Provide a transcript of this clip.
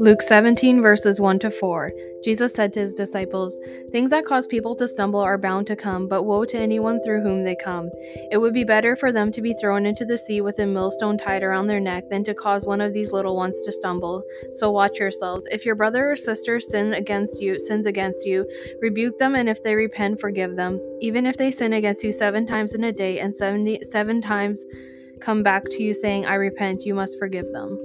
Luke 17, verses 1 to 4. Jesus said to his disciples, Things that cause people to stumble are bound to come, but woe to anyone through whom they come. It would be better for them to be thrown into the sea with a millstone tied around their neck than to cause one of these little ones to stumble. So watch yourselves. If your brother or sister sin against you, sins against you, rebuke them, and if they repent, forgive them. Even if they sin against you seven times in a day, and seventy seven times come back to you saying, I repent, you must forgive them.